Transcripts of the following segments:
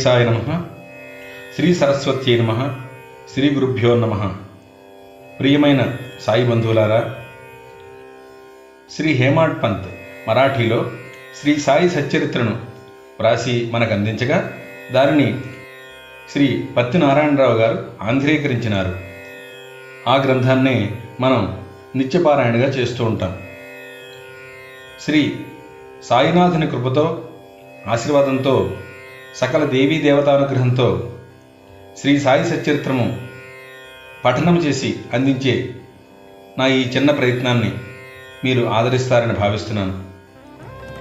శ్రీ గణేశాయ నమ. శ్రీ సరస్వత్యై నమ. శ్రీ గురుభ్యో నమ. ప్రియమైన సాయి బంధువులారా శ్రీ హేమాడ్ పంత్ మరాఠీలో శ్రీ సాయి సచ్చరిత్రను వ్రాసి మనకు అందించగా దానిని శ్రీ పత్తి నారాయణరావు గారు ఆంధ్రీకరించినారు. ఆ గ్రంథాన్నే మనం నిత్యపారాయణగా చేస్తూ ఉంటాం. శ్రీ సాయినాథుని కృపతో ఆశీర్వాదంతో సకల దేవీ దేవతానుగ్రహంతో శ్రీ సాయి సచరిత్రము పఠనం చేసి అందించే నా ఈ చిన్న ప్రయత్నాన్ని మీరు ఆదరిస్తారని భావిస్తున్నాను.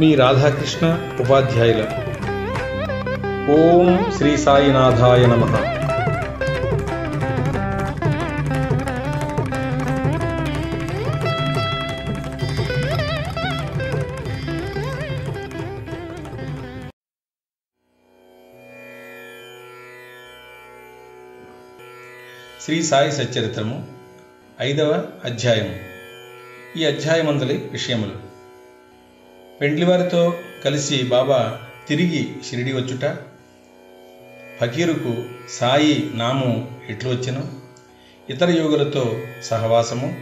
మీ రాధాకృష్ణ ఉపాధ్యాయుల. ఓం శ్రీ సాయినాథాయ నమః. శ్రీ సాయి సచ్చరిత్రము ఐదవ అధ్యాయము. ఈ అధ్యాయమందలి విషయములు. పెండ్లివారితో కలిసి బాబా తిరిగి షిరిడి వచ్చుట ఫకీరుకు సాయి నాము ఎట్లు వచ్చెను? ఇతర యోగులతో సహవాసము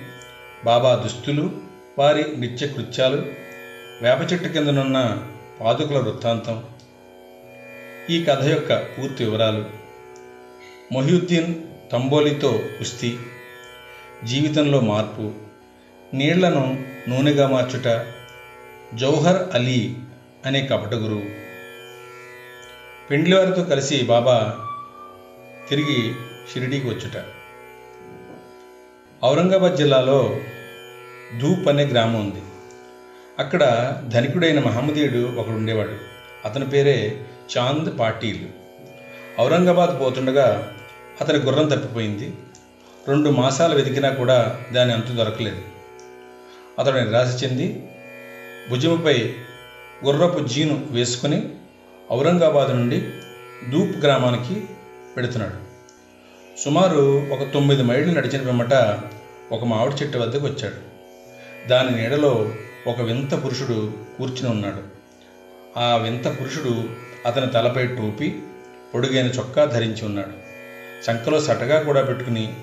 బాబా దుస్తులు వారి నిత్య కృత్యాలు వేప చెట్టు కిందనున్న పాదుకుల వృత్తాంతం ఈ కథ యొక్క పూర్తి వివరాలు. మొహియుద్దీన్ తంబోలితో కుస్తీ జీవితంలో మార్పు నీళ్ళను నూనెగా మార్చుట జౌహర్ అలీ అనే కపట గురువు. పెండ్లివారితో కలిసి బాబా తిరిగి షిరిడీకి వచ్చుట. ఔరంగాబాద్ జిల్లాలో ధూప్ అనే గ్రామం ఉంది. అక్కడ ధనికుడైన మహమ్మదీయుడు ఒకడు ఉండేవాడు. అతని పేరే చాంద్ పాటీల్. ఔరంగాబాద్ పోతుండగా అతని గుర్రం తప్పిపోయింది. రెండు మాసాలు వెతికినా కూడా దాని అంతు దొరకలేదు. అతడు నిరాశ చెంది భుజముపై గుర్రపు జీను వేసుకుని ఔరంగాబాద్ నుండి దూప్ గ్రామానికి పెడుతున్నాడు సుమారు ఒక తొమ్మిది మైళ్ళు నడిచిన పిమ్మట ఒక మామిడి చెట్టు వద్దకు వచ్చాడు. దాని నీడలో ఒక వింత పురుషుడు కూర్చుని ఉన్నాడు. ఆ వింత పురుషుడు అతని తలపై టోపీ పొడుగైన చొక్కా ధరించి ఉన్నాడు. చంకలో సటగా కూడా పెట్టుకుని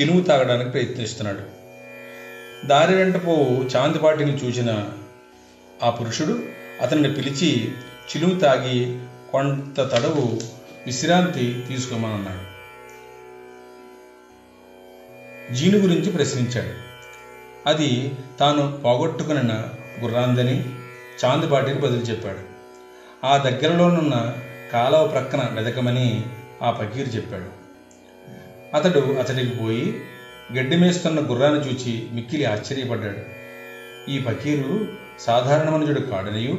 చినువు తాగడానికి ప్రయత్నిస్తున్నాడు. దారి వెంట పోవు చాందిపాటిని చూసిన ఆ పురుషుడు అతన్ని పిలిచి చిలుము తాగి కొంత తడవు విశ్రాంతి తీసుకోమన్నాడు. జీను గురించి ప్రశ్నించాడు. అది తాను పోగొట్టుకున్న గుర్రాందని చాందిపాటికి బదులు చెప్పాడు. ఆ దగ్గరలోనున్న కాలవ ప్రక్కన వెదకమని ఆ పకీరు చెప్పాడు. అతడు అతడికి పోయి గడ్డి మేస్తున్న గుర్రాన్ని చూచి మిక్కిలి ఆశ్చర్యపడ్డాడు. ఈ ఫకీరు సాధారణ మనుషుడు కాడనియు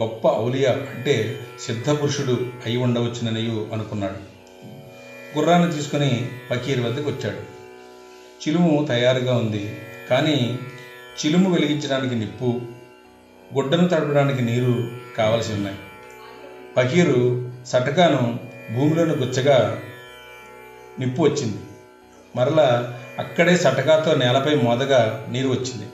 గొప్ప ఔలియా అంటే సిద్ధపురుషుడు అయి ఉండవచ్చుననియు అనుకున్నాడు. గుర్రాన్ని తీసుకుని ఫకీర్ వద్దకు వచ్చాడు. చిలుము తయారుగా ఉంది కానీ చిలుము వెలిగించడానికి నిప్పు గుడ్డను తడపడానికి నీరు కావలసి ఉన్నాయి. ఫకీరు సటకాను భూమిలోని గుచ్చగా నిప్పు వచ్చింది. మరలా అక్కడే సటకాతో నేలపై మోదగా నీరు వచ్చింది.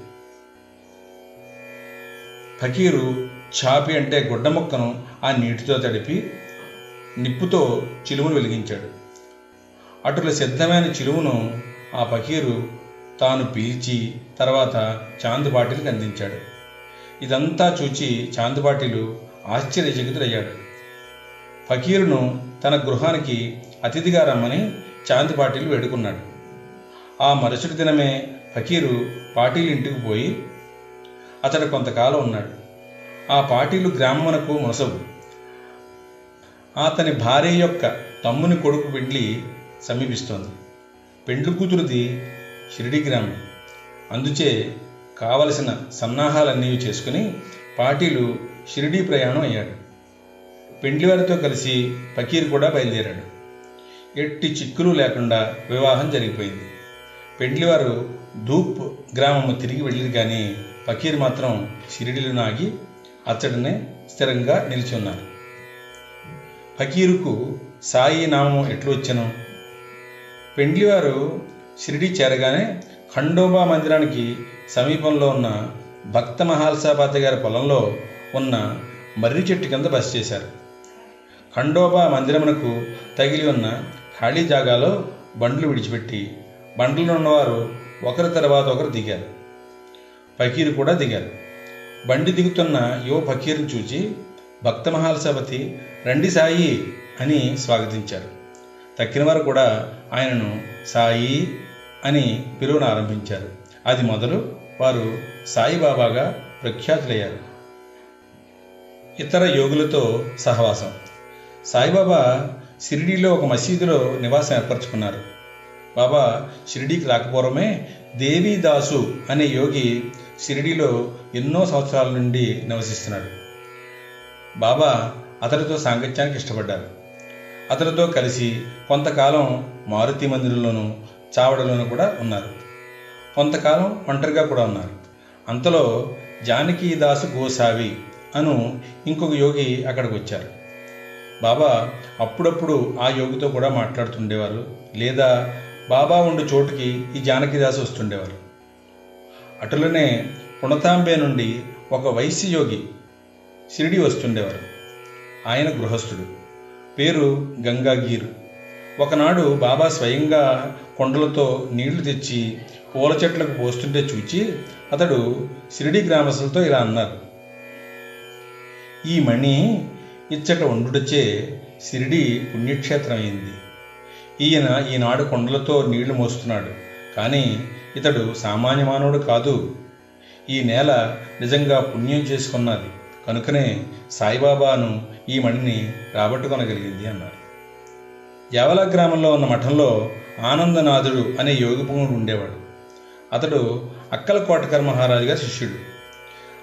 ఫకీరు చాపి అంటే గుడ్డ మొక్కను ఆ నీటితో తడిపి నిప్పుతో చిలుమును వెలిగించాడు. అటుల సిద్ధమైన చిలుమును ఆ ఫకీరు తాను పీల్చి తర్వాత చాందుబాటిల్కి అందించాడు. ఇదంతా చూచి చాందుబాటిలు ఆశ్చర్యచకితుడయ్యాడు ఫకీరును తన గృహానికి అతిథిగా రమ్మని శాంతి పాటిల్ వేడుకున్నాడు. ఆ మరుసటి దినమే ఫకీరు పాటిల్ ఇంటికి పోయి అతడు కొంతకాలం ఉన్నాడు. ఆ పాటీలు గ్రామమునకు మునసవు. అతని భార్య యొక్క తమ్ముని కొడుకు పెండ్లి సమీపిస్తోంది. పెండ్లి కూతురుది షిరిడి గ్రామం. అందుచే కావలసిన సన్నాహాలన్నీ చేసుకుని పాటీలు షిరిడీ ప్రయాణం అయ్యాడు. పెండ్లివారితో కలిసి ఫకీర్ కూడా బయలుదేరాడు. ఎట్టి చిక్కులు లేకుండా వివాహం జరిగిపోయింది. పెండ్లివారు ధూప్ గ్రామము తిరిగి వెళ్ళిరు కానీ ఫకీర్ మాత్రం షిరిడిలో నాగి అతడినే స్థిరంగా నిలిచి ఉన్నారు ఫకీరుకు సాయి నామం ఎట్లు వచ్చను? పెండ్లివారు షిరిడి చేరగానే ఖండోబా మందిరానికి సమీపంలో ఉన్న భక్త మహాల్సాబాద్ గారి పొలంలో ఉన్న మర్రి చెట్టు కింద బస చేశారు. ఖండోబా మందిరమునకు తగిలి ఉన్న ఖాళీ జాగాలో బండ్లు విడిచిపెట్టి బండ్లలో ఉన్నవారు ఒకరి తర్వాత ఒకరు దిగారు. ఫకీరు కూడా దిగారు. బండి దిగుతున్న యువ ఫకీర్ని చూచి భక్త మహాలసపతి రండి సాయి అని స్వాగతించారు. తక్కిన వారు కూడా ఆయనను సాయి అని పిలువను ఆరంభించారు. అది మొదలు వారు సాయిబాబాగా ప్రఖ్యాతులయ్యారు. ఇతర యోగులతో సహవాసం. సాయిబాబా షిరిడీలో ఒక మసీదులో నివాసం ఏర్పరచుకున్నారు. బాబా షిరిడీకి రాకపోవడమే దేవీదాసు అనే యోగి షిరిడీలో ఎన్నో సంవత్సరాల నుండి నివసిస్తున్నాడు. బాబా అతడితో సాంగత్యానికి ఇష్టపడ్డారు. అతడితో కలిసి కొంతకాలం మారుతి మందిరంలోనూ చావడలోనూ కూడా ఉన్నారు. కొంతకాలం ఒంటరిగా కూడా ఉన్నారు. అంతలో జానకీదాసు గోసావి అను ఇంకొక యోగి అక్కడికి వచ్చారు. బాబా అప్పుడప్పుడు ఆ యోగితో కూడా మాట్లాడుతుండేవారు. లేదా బాబా ఉండే చోటుకి ఈ జానకిదాసు వస్తుండేవారు. అటులనే పుణతాంబే నుండి ఒక వైశ్య యోగి షిరిడి వస్తుండేవారు. ఆయన గృహస్థుడు. పేరు గంగాగీర్. ఒకనాడు బాబా స్వయంగా కొండలతో నీళ్ళు తెచ్చి పూల చెట్లకు పోస్తుంటే చూచి అతడు షిరిడి గ్రామస్తులతో ఇలా అన్నారు. ఈ మణి ఇచ్చట ఉండుటచే షిరిడి పుణ్యక్షేత్రం అయింది ఈయన ఈనాడు కొండలతో నీళ్ళు మోస్తున్నాడు. కానీ ఇతడు సామాన్య మానవుడు కాదు. ఈ నేల నిజంగా పుణ్యం చేసుకున్నది. కనుకనే సాయిబాబాను ఈ మణిని రాబట్టుకొనగలిగింది అన్నారు యావల గ్రామంలో ఉన్న మఠంలో ఆనందనాథుడు అనే యోగిపుంగుడు ఉండేవాడు. అతడు అక్కల కోటకర్ మహారాజు గారి శిష్యుడు.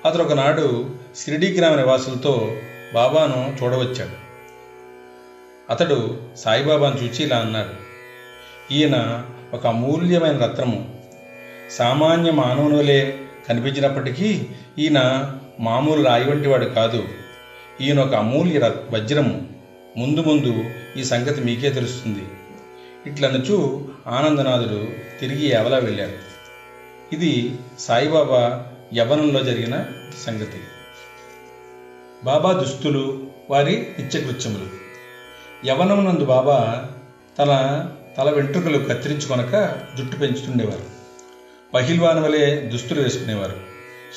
అతడు ఒకనాడు షిరిడీ గ్రామ నివాసులతో బాబాను చూడవచ్చాడు. అతడు సాయిబాబాను చూచి ఇలా అన్నాడు ఈయన ఒక అమూల్యమైన రత్నము. సామాన్య మానవులే కనిపించినప్పటికీ ఈయన మామూలు రాయి వంటి వాడు కాదు. ఈయన ఒక అమూల్య వజ్రము. ముందు ముందు ఈ సంగతి మీకే తెలుస్తుంది. ఇట్లనుచు ఆనందనాథుడు తిరిగి ఎవలా వెళ్ళాడు. ఇది సాయిబాబా యవ్వనంలో జరిగిన సంగతి. బాబా దుస్తులు వారి నిత్యకృత్యములు. యవనమునందు బాబా తన తల వెంట్రుకలు కత్తిరించుకొనక జుట్టు పెంచుతుండేవారు. పహిల్వాన్ వలె దుస్తులు వేసుకునేవారు.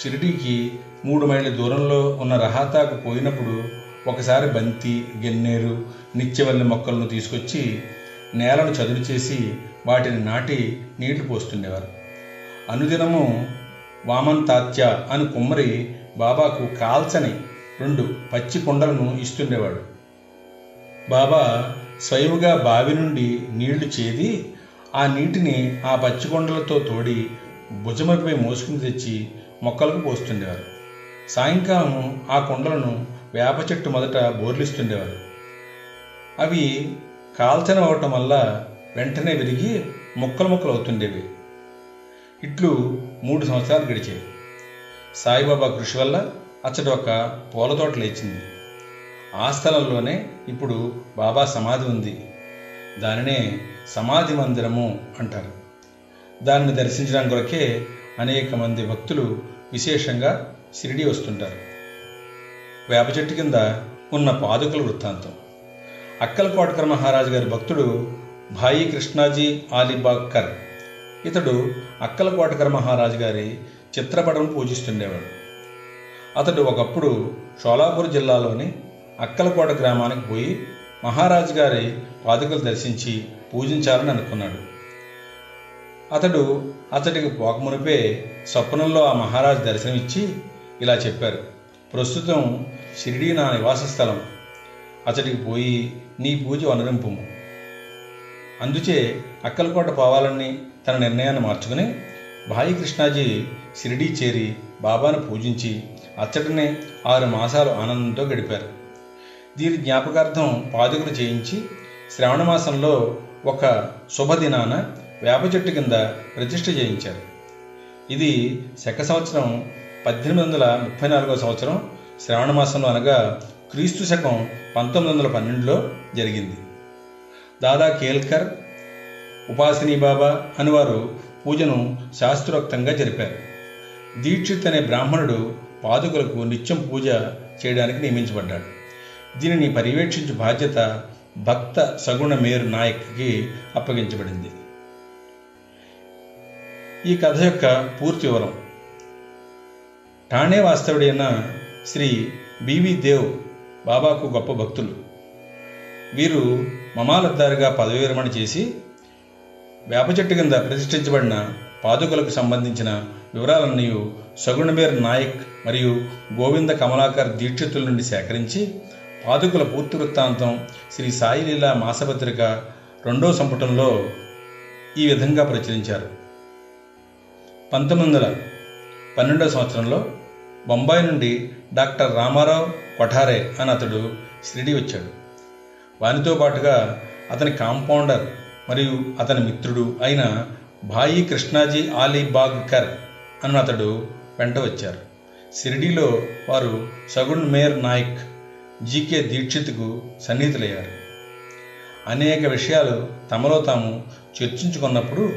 షిరిడీకి మూడు మైళ్ళ దూరంలో ఉన్న రహాతాకు పోయినప్పుడు ఒకసారి బంతి గెన్నేరు నిత్యవల్లి మొక్కలను తీసుకొచ్చి నేలను చదును చేసి వాటిని నాటి నీళ్ళు పోస్తుండేవారు. అనుదినము వామన్ తాత్య అని కుమ్మరి బాబాకు కాల్చని రెండు పచ్చి కుండలను ఇస్తుండేవాడు. బాబా స్వయముగా బావి నుండి నీళ్ళు చేది ఆ నీటిని ఆ పచ్చి కొండలతో తోడి భుజమపై మోసుకుని తెచ్చి మొక్కలకు పోస్తుండేవారు. సాయంకాలం ఆ కుండలను వేప చెట్టు మొదట బోర్లిస్తుండేవారు. అవి కాల్చనం అవటం వల్ల వెంటనే విరిగి ముక్కలు ముక్కలు అవుతుండేవి. ఇట్లు మూడు సంవత్సరాలు గడిచాయి. సాయిబాబా కృషి వల్ల అచ్చటి ఒక పూల తోట లేచింది. ఆ స్థలంలోనే ఇప్పుడు బాబా సమాధి ఉంది. దానినే సమాధి మందిరము అంటారు. దానిని దర్శించడం కొరకే అనేక మంది భక్తులు విశేషంగా షిరిడి వస్తుంటారు. వేప చెట్టు కింద ఉన్న పాదుకల వృత్తాంతం. అక్కల మహారాజు గారి భక్తుడు భాయి కృష్ణాజీ ఆలిబాక్కర్. ఇతడు అక్కల మహారాజు గారి చిత్రపటం పూజిస్తుండేవాడు. అతడు ఒకప్పుడు షోలాపూర్ జిల్లాలోని అక్కలకోట గ్రామానికి పోయి మహారాజు గారి పాదుకలు దర్శించి పూజించాలని అనుకున్నాడు. అతడు అతడికి పోకమునిపే స్వప్నంలో ఆ మహారాజు దర్శనమిచ్చి ఇలా చెప్పారు. ప్రస్తుతం షిరిడీ నా నివాస స్థలం. అతడికి పోయి నీ పూజ అనురింపుము అందుచే అక్కలకోట పోవాలని తన నిర్ణయాన్ని మార్చుకుని భాయి కృష్ణాజీ షిరిడీ చేరి బాబాను పూజించి అచ్చటనే ఆరు మాసాలు ఆనందంతో గడిపారు. దీని జ్ఞాపకార్థం పాదుకలు చేయించి శ్రావణ మాసంలో ఒక శుభదినాన వేప చెట్టు కింద ప్రతిష్ఠ చేయించారు. ఇది శక సంవత్సరం పద్దెనిమిది వందల ముప్పై నాలుగవ సంవత్సరం శ్రావణ మాసంలో అనగా క్రీస్తు శకం పంతొమ్మిది వందల పన్నెండులో జరిగింది. దాదా కేల్కర్ ఉపాసిని బాబా అని వారు పూజను శాస్త్రోక్తంగా జరిపారు. దీక్షిత్ అనే బ్రాహ్మణుడు పాదుకలకు నిత్యం పూజ చేయడానికి నియమించబడ్డాడు. దీనిని పర్యవేక్షించే బాధ్యత భక్త సగుణ మేరు నాయక్కి అప్పగించబడింది. ఈ కథ యొక్క పూర్తి వివరం. ఠాణే వాస్తవుడైన శ్రీ బివి దేవ్ బాబాకు గొప్ప భక్తులు. వీరు మమాలద్దారుగా పదవి విరమణ చేసి వేప చెట్టు కింద ప్రతిష్ఠించబడిన పాదుకలకు సంబంధించిన వివరాలన్నీ సగుణమేర్ నాయక్ మరియు గోవింద కమలాకర్ దీక్షితుల నుండి సేకరించి పాదుకుల పూర్తి వృత్తాంతం శ్రీ సాయిలీల మాసపత్రిక రెండో సంపుటంలో ఈ విధంగా ప్రచురించారు. పంతొమ్మిది వందల పన్నెండవ సంవత్సరంలో బొంబాయి నుండి డాక్టర్ రామారావు కొఠారే అని అతడు షిరిడి వచ్చాడు. వానితో పాటుగా అతని కాంపౌండర్ మరియు అతని మిత్రుడు అయిన భాయి కృష్ణాజీ ఆలీ బాగ్కర్ అని అతడు వెంట వచ్చారు. షిరిడీలో వారు సగుణ్ మేర్ నాయక్ జీకే దీక్షిత్కు సన్నిహితులయ్యారు. అనేక విషయాలు తమలో తాము చర్చించుకున్నప్పుడు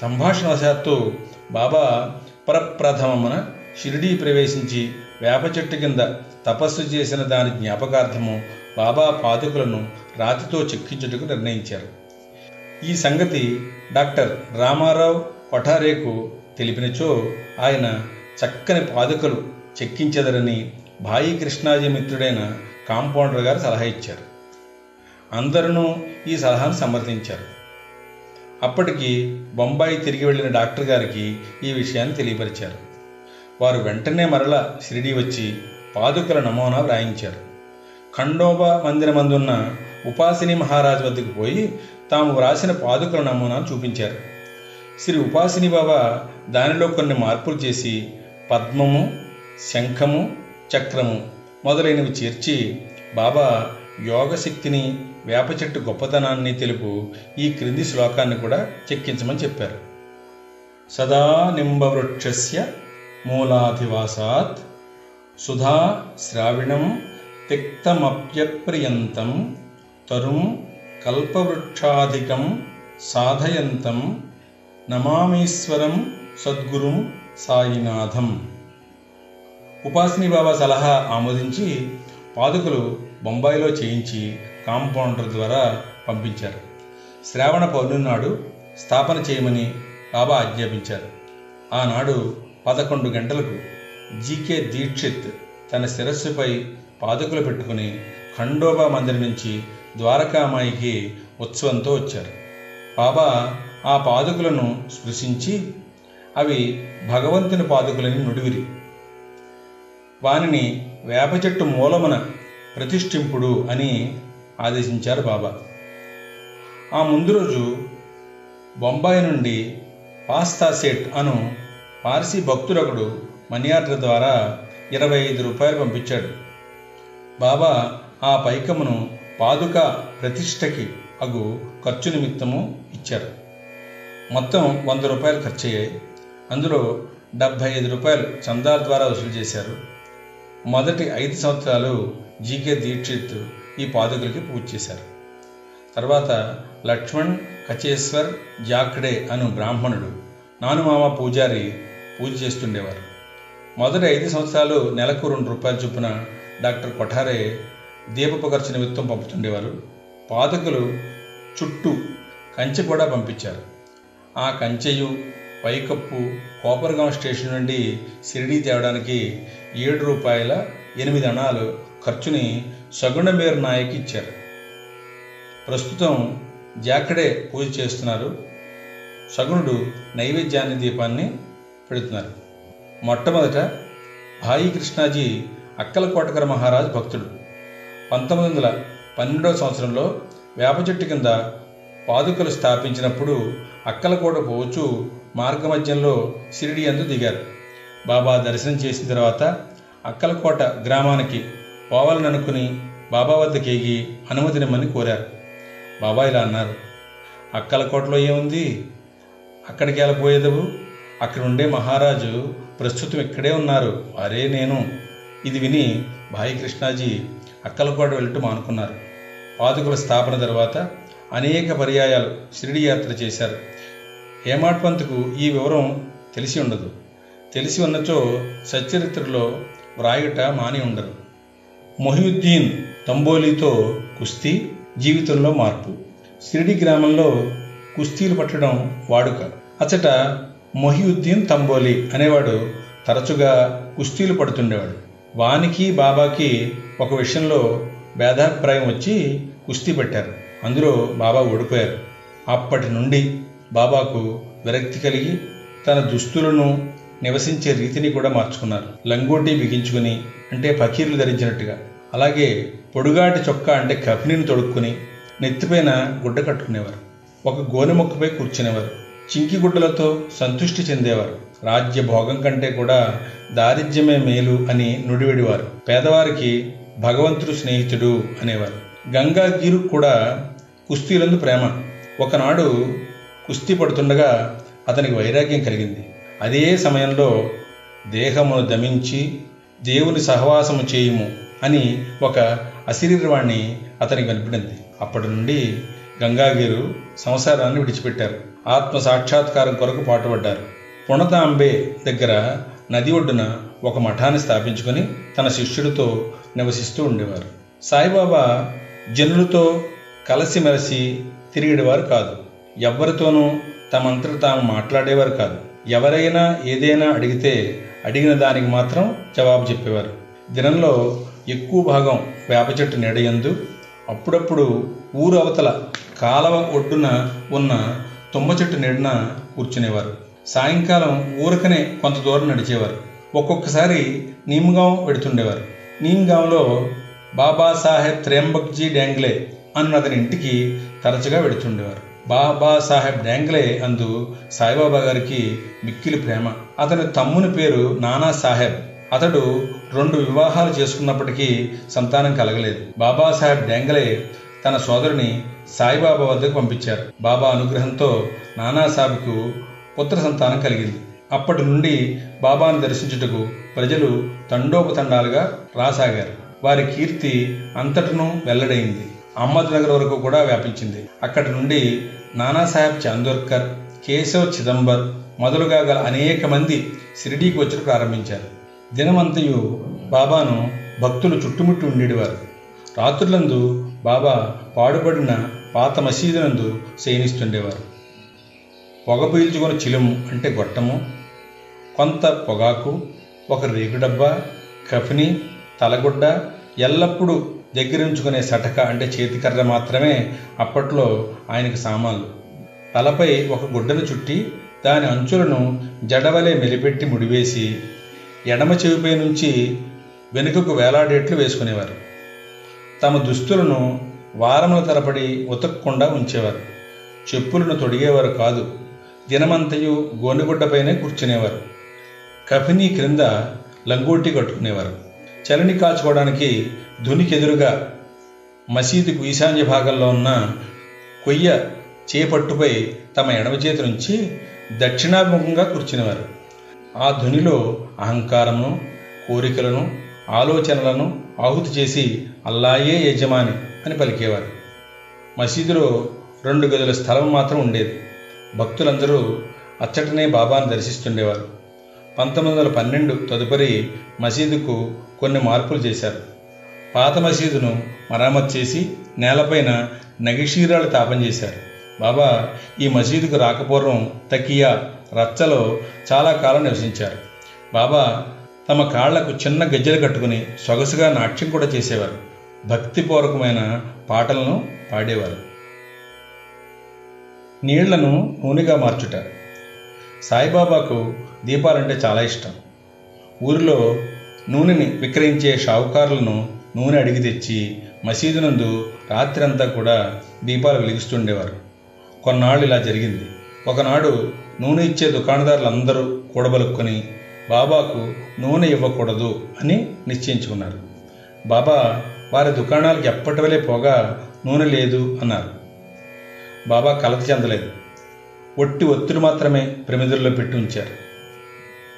సంభాషణవశాత్తు బాబా పరప్రథమమున షిరిడీ ప్రవేశించి వేప చెట్టు కింద తపస్సు చేసిన దాని జ్ఞాపకార్థము బాబా పాదుకులను రాతితో చెక్కించుటకు నిర్ణయించారు. ఈ సంగతి డాక్టర్ రామారావు కొఠారేకు తెలిపినచో ఆయన చక్కని పాదుకలు చెక్కించెదరని భాయి కృష్ణాజీ మిత్రుడైన కాంపౌండర్ గారు సలహా ఇచ్చారు. అందరూ ఈ సలహాను సమర్థించారు. అప్పటికి బొంబాయి తిరిగి వెళ్ళిన డాక్టర్ గారికి ఈ విషయాన్ని తెలియపరిచారు. వారు వెంటనే మరల షిరిడి వచ్చి పాదుకల నమూనా వ్రాయించారు. ఖండోబా మందిరమందున్న ఉపాసిని మహారాజు వద్దకు పోయి తాము వ్రాసిన పాదుకల నమూనా చూపించారు. శ్రీ ఉపాసిని బాబా దానిలో కొన్ని మార్పులు చేసి పద్మము శంఖము చక్రము మొదలైనవి చేర్చి బాబా యోగశక్తిని వేప చెట్టు గొప్పతనాన్ని తెలుపు ఈ క్రింది శ్లోకాన్ని కూడా చెక్కించమని చెప్పారు. సదా నింబవృక్షస్య మూలాధివాసాత్ సుధా శ్రావిణం తిక్తమప్యప్రియంతం తరుం కల్పవృక్షాధికం సాధయంతం నమామీశ్వరం సద్గురుం సాయినాథం. ఉపాసిని బాబా సలహా ఆమోదించి పాదుకలు బొంబాయిలో చేయించి కాంపౌండర్ ద్వారా పంపించారు. శ్రావణ పౌర్ణమి నాడు స్థాపన చేయమని బాబా ఆజ్ఞాపించారు. ఆనాడు పదకొండు గంటలకు జీకే దీక్షిత్ తన శిరస్సుపై పాదుకలు పెట్టుకుని ఖండోబా మందిరం నుంచి ద్వారకామాయికి ఉత్సవంతో వచ్చారు. బాబా ఆ పాదుకులను స్పృశించి అవి భగవంతుని పాదుకులని నుడివిరి. వానిని వేప చెట్టు మూలమున ప్రతిష్ఠింపుడు అని ఆదేశించారు బాబా. ఆ ముందు రోజు బొంబాయి నుండి పాస్తా సెట్ అను పార్సీ భక్తుడొకడు మనీ ఆర్డర్ ద్వారా ఇరవై ఐదు రూపాయలు పంపించాడు. బాబా ఆ పైకమును పాదుక ప్రతిష్టకి అగు ఖర్చు నిమిత్తము ఇచ్చారు. మొత్తం వంద రూపాయలు ఖర్చయ్యాయి. అందులో డెబ్భై ఐదు రూపాయలు చందాల ద్వారా వసూలు చేశారు. మొదటి ఐదు సంవత్సరాలు జీకే దీక్షిత్ ఈ పాదుకలకి పూజ చేశారు. తర్వాత లక్ష్మణ్ కచేశ్వర్ జాక్డే అను బ్రాహ్మణుడు నానుమామ పూజారి పూజ చేస్తుండేవారు. మొదటి ఐదు సంవత్సరాలు నెలకు రెండు రూపాయల చొప్పున డాక్టర్ కొఠారే దీపపు ఖర్చు నిమిత్తం పంపుతుండేవారు. పాదకులు చుట్టూ కంచె కూడా పంపించారు. ఆ కంచెయు పైకప్పు కోపర్గాం స్టేషన్ నుండి షిరిడీ తేవడానికి ఏడు రూపాయల ఎనిమిది అణాలు ఖర్చుని సగుణమేర్ నాయక్ ఇచ్చారు. ప్రస్తుతం జాకడే పూజ చేస్తున్నారు. సగుణుడు నైవేద్యాన్ని దీపాన్ని పెడుతున్నారు. మొట్టమొదట భాయి కృష్ణాజీ అక్కలకోటకర మహారాజ్ భక్తుడు. పంతొమ్మిది వందల పన్నెండవ సంవత్సరంలో వేప చెట్టు కింద పాదుకలు స్థాపించినప్పుడు అక్కలకోట పోవచ్చు మార్గమధ్యంలో షిరిడి అందు దిగారు. బాబా దర్శనం చేసిన తర్వాత అక్కలకోట గ్రామానికి పోవాలని అనుకుని బాబా వద్దకు ఎగి అనుమతినిమ్మని కోరారు. బాబా ఇలా అన్నారు అక్కలకోటలో ఏముంది? అక్కడికి ఎలా అక్కడ ఉండే మహారాజు ప్రస్తుతం ఇక్కడే ఉన్నారు. అరే నేను. ఇది విని భాయి కృష్ణాజీ అక్కలకోట వెళ్ళటం మానుకున్నారు. పాదుకుల స్థాపన తర్వాత అనేక పర్యాయాలు షిరిడి యాత్ర చేశారు. హేమాడ్ పంత్కు ఈ వివరం తెలిసి ఉండదు. తెలిసి ఉన్నచో సచ్చరిత్రలో వ్రాయుట మాని ఉండరు. మొహియుద్దీన్ తంబోలీతో కుస్తీ జీవితంలో మార్పు. షిరిడి గ్రామంలో కుస్తీలు పట్టడం వాడుక. అచట మొహియుద్దీన్ తంబోలి అనేవాడు తరచుగా కుస్తీలు పడుతుండేవాడు. వానికి బాబాకి ఒక విషయంలో భేదాభిప్రాయం వచ్చి కుస్తీ పెట్టారు. అందులో బాబా ఓడిపోయారు. అప్పటి నుండి బాబాకు విరక్తి కలిగి తన దుస్తులను నివసించే రీతిని కూడా మార్చుకున్నారు. లంగోటి బిగించుకుని అంటే ఫకీర్లు ధరించినట్టుగా. అలాగే పొడుగాటి చొక్కా అంటే కఫినిని తొడుక్కుని నెత్తిపైన గుడ్డ కట్టుకునేవారు. ఒక గోనె మొక్కపై కూర్చునేవారు. చింకి గుడ్డలతో సంతృష్టి చెందేవారు. రాజ్య భోగం కంటే కూడా దారిద్ర్యమే మేలు అని నుడివెడివారు. పేదవారికి భగవంతుడు స్నేహితుడు అనేవారు. గంగాగిరు కూడా కుస్తీలందు ప్రేమ. ఒకనాడు కుస్తీ పడుతుండగా అతనికి వైరాగ్యం కలిగింది. అదే సమయంలో దేహమును దమించి దేవుని సహవాసము చేయుము అని ఒక అశరీరవాణి అతనికి వినిపడింది అప్పటి నుండి గంగాగిరు సంసారాన్ని విడిచిపెట్టారు. ఆత్మ సాక్షాత్కారం కొరకు పాటుపడ్డారు. పుణతాంబే దగ్గర నది ఒడ్డున ఒక మఠాన్ని స్థాపించుకొని తన శిష్యుడితో నివసిస్తూ ఉండేవారు. సాయిబాబా జనులతో కలసిమెలసి తిరిగేవారు కాదు. ఎవ్వరితోనూ తమంతట తాము మాట్లాడేవారు కాదు. ఎవరైనా ఏదైనా అడిగితే అడిగిన దానికి మాత్రం జవాబు చెప్పేవారు. దినంలో ఎక్కువ భాగం వేప చెట్టు నీడయందు అప్పుడప్పుడు ఊరు అవతల కాలవ ఒడ్డున ఉన్న తుమ్మ చెట్టు నీడన కూర్చునేవారు. సాయంకాలం ఊరకనే కొంత దూరం నడిచేవారు. ఒక్కొక్కసారి నీమ్గాం వెడుతుండేవారు. నీమ్గాంలో బాబాసాహెబ్ త్రేంబక్జీ డ్యాంగ్లే అన్న అతని ఇంటికి తరచుగా వెళుతుండేవారు. బాబాసాహెబ్ డ్యాంగ్లే అందు సాయిబాబా గారికి మిక్కిలి ప్రేమ. అతని తమ్ముని పేరు నానా సాహెబ్. అతడు రెండు వివాహాలు చేసుకున్నప్పటికీ సంతానం కలగలేదు. బాబాసాహెబ్ డ్యాంగ్లే తన సోదరుని సాయిబాబా వద్దకు పంపించారు. బాబా అనుగ్రహంతో నానాసాహెబ్కు పుత్ర సంతానం కలిగింది. అప్పటి నుండి బాబాను దర్శించుటకు ప్రజలు తండోపతండాలుగా రాసాగారు. వారి కీర్తి అంతటను వెల్లడైంది. అహ్మద్నగర్ వరకు కూడా వ్యాపించింది. అక్కడి నుండి నానాసాహెబ్ చాందోర్కర్ కేశవ్ చిదంబర్ మొదలుగా గల అనేక మంది షిరిడీకి వచ్చి ప్రారంభించారు. దినమంతయు బాబాను భక్తులు చుట్టుముట్టి ఉండేవారు. రాత్రులందు బాబా పాడుబడిన పాత మసీదునందు శయనిస్తుండేవారు. పొగ పీల్చుకున్న చిలుము అంటే గొట్టము కొంత పొగాకు ఒక రేకు డబ్బా కఫిని తలగుడ్డ ఎల్లప్పుడూ దగ్గరుంచుకునే సటక అంటే చేతికర్ర మాత్రమే అప్పట్లో ఆయనకు సామాన్లు. తలపై ఒక గుడ్డను చుట్టి దాని అంచులను జడవలే మెలిపెట్టి ముడివేసి ఎడమ చెవిపై నుంచి వెనుకకు వేలాడేట్లు వేసుకునేవారు. తమ దుస్తులను వారముల తరబడి ఉతకకుండా ఉంచేవారు. చెప్పులను తొడిగేవారు కాదు దినమంతయు గోనుగుడ్డపైనే కూర్చునేవారు. కఫిని క్రింద లంగోటి కట్టుకునేవారు. చలిని కాచుకోవడానికి ధునికెదురుగా మసీదుకు ఈశాన్య భాగంలో ఉన్న కొయ్య చేపట్టుపై తమ ఎడమ చేతి నుంచి దక్షిణాభిముఖంగా కూర్చునేవారు. ఆ ధునిలో అహంకారమును కోరికలను ఆలోచనలను ఆహుతి చేసి అల్లాయే యజమాని అని పలికేవారు. మసీదులో రెండు గదుల స్థలం మాత్రం ఉండేది. భక్తులందరూ అచ్చటనే బాబాను దర్శిస్తుండేవారు. పంతొమ్మిది వందల పన్నెండు తదుపరి మసీదుకు కొన్ని మార్పులు చేశారు. పాత మసీదును మరామతు చేసి నేలపైన నగిషీరాలు తాపం చేశారు. బాబా ఈ మసీదుకు రాకపూర్వం తకియా రచ్చలో చాలా కాలం నివసించారు. బాబా తమ కాళ్ళకు చిన్న గజ్జెలు కట్టుకుని సొగసుగా నాట్యం కూడా చేసేవారు. భక్తిపూర్వకమైన పాటలను పాడేవారు. నీళ్ళను నూనెగా మార్చుట. సాయిబాబాకు దీపాలంటే చాలా ఇష్టం. ఊరిలో నూనెని విక్రయించే షావుకారులను నూనె అడిగి తెచ్చి మసీదు నందు రాత్రంతా కూడా దీపాలు వెలిగిస్తుండేవారు. కొన్నాళ్ళు ఇలా జరిగింది. ఒకనాడు నూనె ఇచ్చే దుకాణదారులందరూ కూడబలుక్కొని బాబాకు నూనె ఇవ్వకూడదు అని నిశ్చయించుకున్నారు. బాబా వారి దుకాణాలకు ఎప్పటివలే పోగా నూనె లేదు అన్నారు. బాబా కలత చెందలేదు. ఒట్టి ఒత్తిడి మాత్రమే ప్రమిదుల్లో పెట్టి ఉంచారు.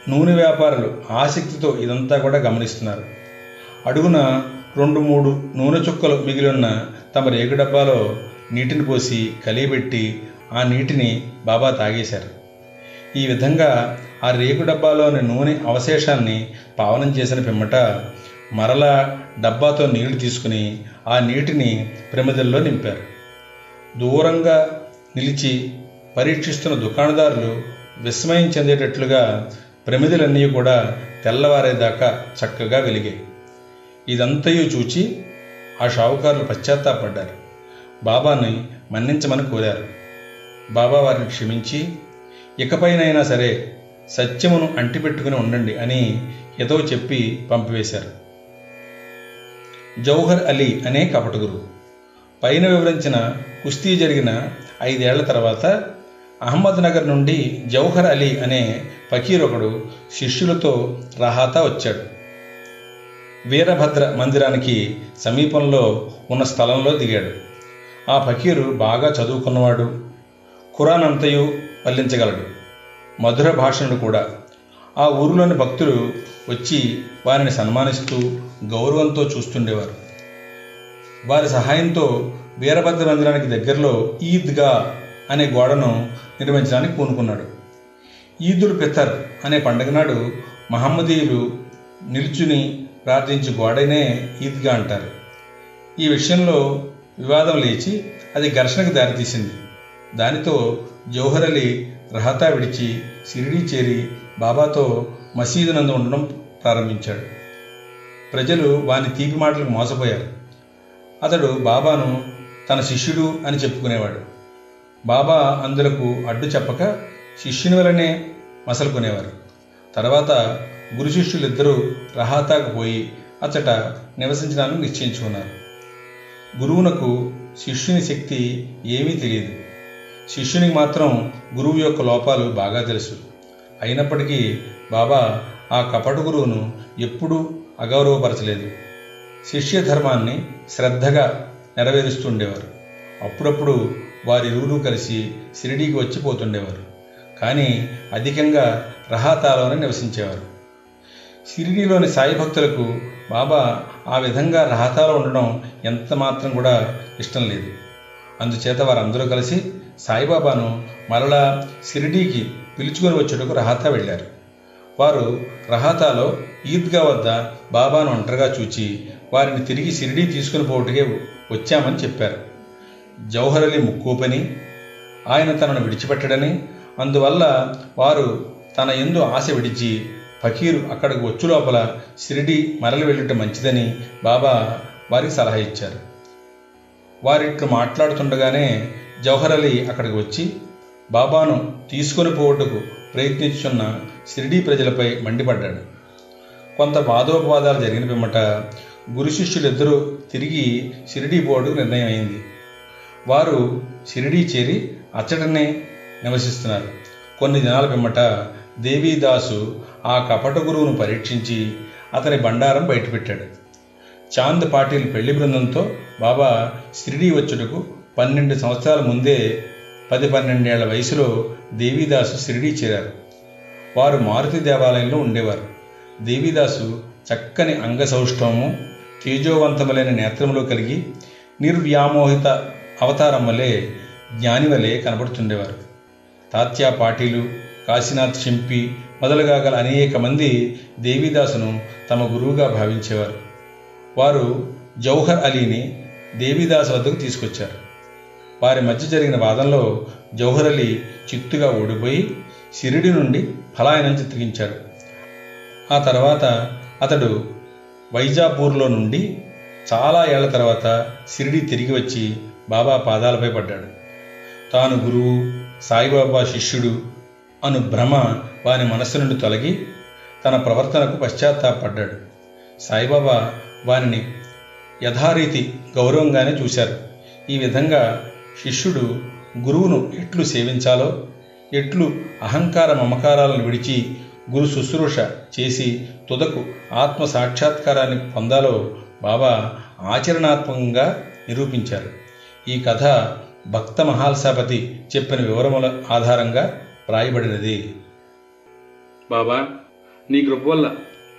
నూనె వ్యాపారులు ఆసక్తితో ఇదంతా కూడా గమనిస్తున్నారు. అడుగున రెండు మూడు నూనె చుక్కలు మిగిలిన తమ రేగు డబ్బాలో నీటిని పోసి కలియబెట్టి ఆ నీటిని బాబా తాగేశారు. ఈ విధంగా ఆ రేకు డబ్బాలోని నూనె అవశేషాన్ని పావనం చేసిన పిమ్మట మరలా డబ్బాతో నీళ్ళు తీసుకుని ఆ నీటిని ప్రమిదల్లో నింపారు. దూరంగా నిలిచి పరీక్షిస్తున్న దుకాణదారులు విస్మయం చెందేటట్లుగా ప్రమిదలన్నీ కూడా తెల్లవారేదాకా చక్కగా వెలిగాయి. ఇదంతయు చూచి ఆ షావుకారులు పశ్చాత్తాపడ్డారు. బాబాని మన్నించమని కోరారు. బాబా వారిని క్షమించి ఇకపైనైనా సరే సత్యమును అంటిపెట్టుకుని ఉండండి అని ఏదో చెప్పి పంపివేశారు. జౌహర్ అలీ అనే కపటగురు. పైన వివరించిన కుస్తీ జరిగిన ఐదేళ్ళ తర్వాత అహ్మద్ నగర్ నుండి జౌహర్ అలీ అనే ఫకీర్ ఒకడు శిష్యులతో రహాతా వచ్చాడు. వీరభద్ర మందిరానికి సమీపంలో ఉన్న స్థలంలో దిగాడు. ఆ ఫకీరు బాగా చదువుకున్నవాడు. ఖురాన్ అంతయు పల్లించగలడు మధుర భాషను కూడా. ఆ ఊరిలోని భక్తులు వచ్చి వారిని సన్మానిస్తూ గౌరవంతో చూస్తుండేవారు. వారి సహాయంతో వీరభద్ర మందిరానికి దగ్గరలో ఈద్గా అనే గోడను నిర్మించడానికి పూనుకున్నాడు. ఈదుల్ ఫితర్ అనే పండుగ నాడు మహమ్మదీయులు నిల్చుని ప్రార్థించే గోడనే ఈద్గా అంటారు. ఈ విషయంలో వివాదం లేచి అది ఘర్షణకు దారితీసింది. దానితో జౌహర్ అలీ రహతా విడిచి షిరిడీ చేరి బాబాతో మసీదు నందు ఉండడం ప్రారంభించాడు. ప్రజలు వాని తీపి మాటలకు మోసపోయారు. అతడు బాబాను తన శిష్యుడు అని చెప్పుకునేవాడు. బాబా అందులకు అడ్డు చెప్పక శిష్యుని వలనే మసలుకునేవారు. తర్వాత గురు శిష్యులిద్దరూ రహాతాకు పోయి అచ్చట నివసించడానికి నిశ్చయించుకున్నారు గురువునకు శిష్యుని శక్తి ఏమీ తెలియదు. శిష్యునికి మాత్రం గురువు యొక్క లోపాలు బాగా తెలుసు. అయినప్పటికీ బాబా ఆ కపట గురువును ఎప్పుడూ అగౌరవపరచలేదు. శిష్య ధర్మాన్ని శ్రద్ధగా నెరవేరుస్తుండేవారు అప్పుడప్పుడు వారిరువురు కలిసి షిరిడీకి వచ్చిపోతుండేవారు. కానీ అధికంగా రహాతాలోనే నివసించేవారు. షిరిడీలోని సాయి భక్తులకు బాబా ఆ విధంగా రహతాలో ఉండడం ఎంత మాత్రం కూడా ఇష్టం లేదు. అందుచేత వారందరూ కలిసి సాయిబాబాను మరలా షిరిడీకి పిలుచుకొని వచ్చేటకు రహాతా వెళ్ళారు. వారు రహాతాలో ఈద్గా వద్ద బాబాను ఒంటరిగా చూచి వారిని తిరిగి షిరిడీ తీసుకుని పోవటకే వచ్చామని చెప్పారు. జౌహరలి అలీ ముక్కోపని ఆయన తనను విడిచిపెట్టడని అందువల్ల వారు తన ఎందు ఆశ విడిచి ఫకీరు అక్కడికి వచ్చు లోపల షిరిడి మరలి వెళ్ళటం మంచిదని బాబా వారికి సలహా ఇచ్చారు. వారిట్లు మాట్లాడుతుండగానే జవహర్ అలీ అక్కడికి వచ్చి బాబాను తీసుకొని పోవటకు ప్రయత్నిస్తున్న షిరిడీ ప్రజలపై మండిపడ్డాడు. కొంత వాదోపవాదాలు జరిగిన పిమ్మట గురు శిష్యులిద్దరూ తిరిగి షిరిడీ పోవడానికి నిర్ణయం అయింది వారు షిరిడీ చేరి అచ్చటనే నివసిస్తున్నారు. కొన్ని దినాల పిమ్మట దేవీదాసు ఆ కపట గురువును పరీక్షించి అతని బండారం బయటపెట్టాడు. చాంద్ పాటిల్ పెళ్ళి బృందంతో బాబా షిరిడీ వచ్చుటకు పన్నెండు సంవత్సరాల ముందే పది పన్నెండేళ్ళ వయసులో దేవీదాసు షిరిడీ చేరారు. వారు మారుతి దేవాలయంలో ఉండేవారు. దేవీదాసు చక్కని అంగసౌష్ఠవము తేజోవంతములైన నేత్రములు కలిగి నిర్వ్యామోహిత అవతారం వలె జ్ఞాని వలె కనబడుతుండేవారు. తాత్యా పాటీలు కాశీనాథ్ షింపి మొదలుగా గల అనేక మంది దేవీదాసును తమ గురువుగా భావించేవారు. వారు జౌహర్ అలీని దేవీదాస్ వద్దకు తీసుకొచ్చారు. వారి మధ్య జరిగిన వాదంలో జౌహర్ అలీ చిత్తుగా ఓడిపోయి సిరిడి నుండి ఫలాయనం చిత్రించాడు ఆ తర్వాత అతడు వైజాపూర్లో నుండి చాలా ఏళ్ళ తర్వాత సిరిడి తిరిగి వచ్చి బాబా పాదాలపై పడ్డాడు. తాను గురువు సాయిబాబా శిష్యుడు అను భ్రమ వాని మనస్సు నుండి తొలగి తన ప్రవర్తనకు పశ్చాత్తాపడ్డాడు సాయిబాబా వారిని యథారీతి గౌరవంగానే చూశారు. ఈ విధంగా శిష్యుడు గురువును ఎట్లు సేవించాలో ఎట్లు అహంకార మమకారాలను విడిచి గురు శుశ్రూష చేసి తుదకు ఆత్మ సాక్షాత్కారాన్ని పొందాలో బాబా ఆచరణాత్మకంగా నిరూపించారు. ఈ కథ భక్త మహాల్సాపతి చెప్పిన వివరముల ఆధారంగా వ్రాయబడినది బాబా నీ కృప వల్ల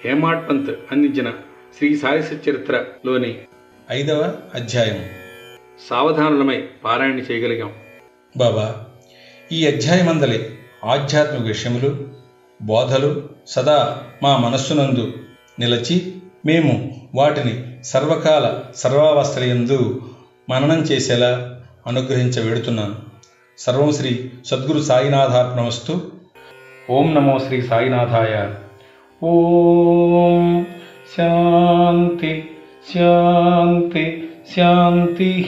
హేమాడ్ పంత్ అందించిన శ్రీ సాయి సచరిత్రలోని ఐదవ అధ్యాయం. సావధానులమై పారాయణ చేయగలిగాం. బాబా ఈ అధ్యాయమందలి ఆధ్యాత్మిక విషయములు బోధలు సదా మా మనస్సునందు నిలచి మేము వాటిని సర్వకాల సర్వావస్థలయందు మననం చేసేలా అనుగ్రహించ వేడుతున్నాను. సర్వం శ్రీ సద్గురు సాయినాథార్పణమస్తు. ఓం నమో శ్రీ సాయినాథాయ. ఓం శాంతి శాంతి శాంతి.